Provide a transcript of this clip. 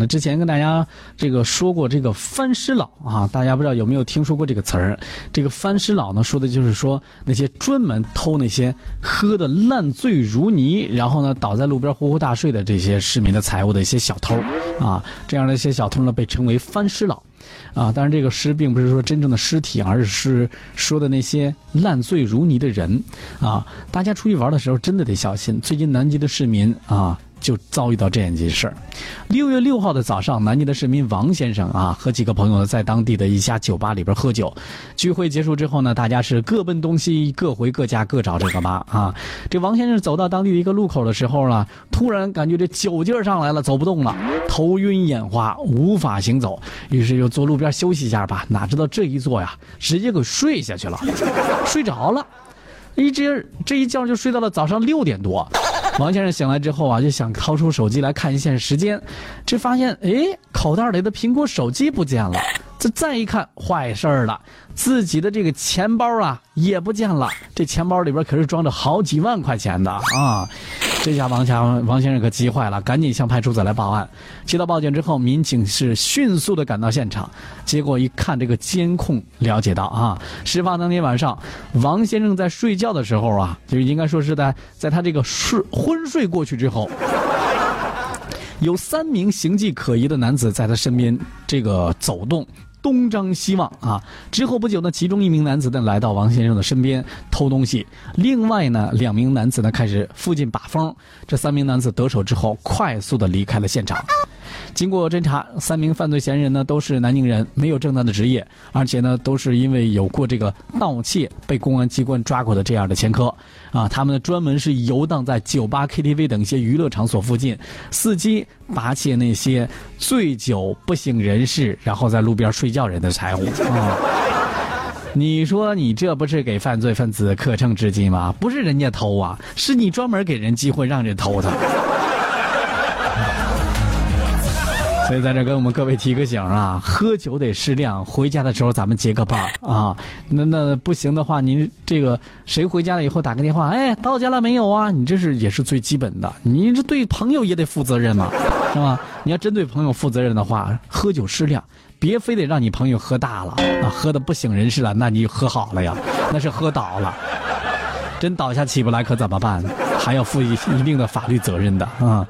那之前跟大家这个说过这个翻尸佬啊，大家不知道有没有听说过这个词儿？这个翻尸佬呢，说的就是说那些专门偷那些喝的烂醉如泥，然后呢倒在路边呼呼大睡的这些市民的财物的一些小偷啊，这样的一些小偷呢被称为翻尸佬。啊，当然这个尸并不是说真正的尸体，而是说的那些烂醉如泥的人啊。大家出去玩的时候真的得小心。最近南极的市民啊。就遭遇到这样一件事儿。六月六号的早上，南京的市民王先生啊，和几个朋友呢，在当地的一家酒吧里边喝酒。聚会结束之后呢，大家是各奔东西，各回各家，各找这个吧啊。这王先生走到当地的一个路口的时候呢，突然感觉这酒劲儿上来了，走不动了，头晕眼花，无法行走，于是就坐路边休息一下吧。哪知道这一坐呀，直接给睡下去了，睡着了，一直这一觉就睡到了早上六点多。王先生醒来之后啊，就想掏出手机来看一下时间，这发现哎，口袋里的苹果手机不见了。这再一看，坏事儿了，自己的这个钱包啊也不见了。这钱包里边可是装着好几万块钱的啊！这下王强王先生可急坏了，赶紧向派出所来报案。接到报警之后，民警是迅速的赶到现场，结果一看这个监控，了解到啊，事发当天晚上，王先生在睡觉的时候啊，就应该说是在在他这个睡昏睡过去之后。有三名形迹可疑的男子在他身边这个走动。东张西望啊！之后不久呢，其中一名男子呢来到王先生的身边偷东西，另外呢两名男子呢开始附近把风。这三名男子得手之后，快速的离开了现场。经过侦查，三名犯罪嫌疑人呢都是南宁人，没有正当的职业，而且呢都是因为有过这个盗窃被公安机关抓过的这样的前科。啊，他们专门是游荡在酒吧、KTV 等一些娱乐场所附近，伺机扒窃那些醉酒不省人事，然后在路边睡觉人的财物啊！你说你这不是给犯罪分子可乘之机吗？不是人家偷啊，是你专门给人机会让人偷的。所以在这跟我们各位提个醒啊，喝酒得适量，回家的时候咱们结个伴啊。那那不行的话，您这个谁回家了以后打个电话，哎，到家了没有啊？你这是也是最基本的，你这对朋友也得负责任嘛，是吧？你要真对朋友负责任的话，喝酒适量，别非得让你朋友喝大了啊，喝的不省人事了，那你喝好了呀，那是喝倒了，真倒下起不来可怎么办？还要负一一定的法律责任的啊。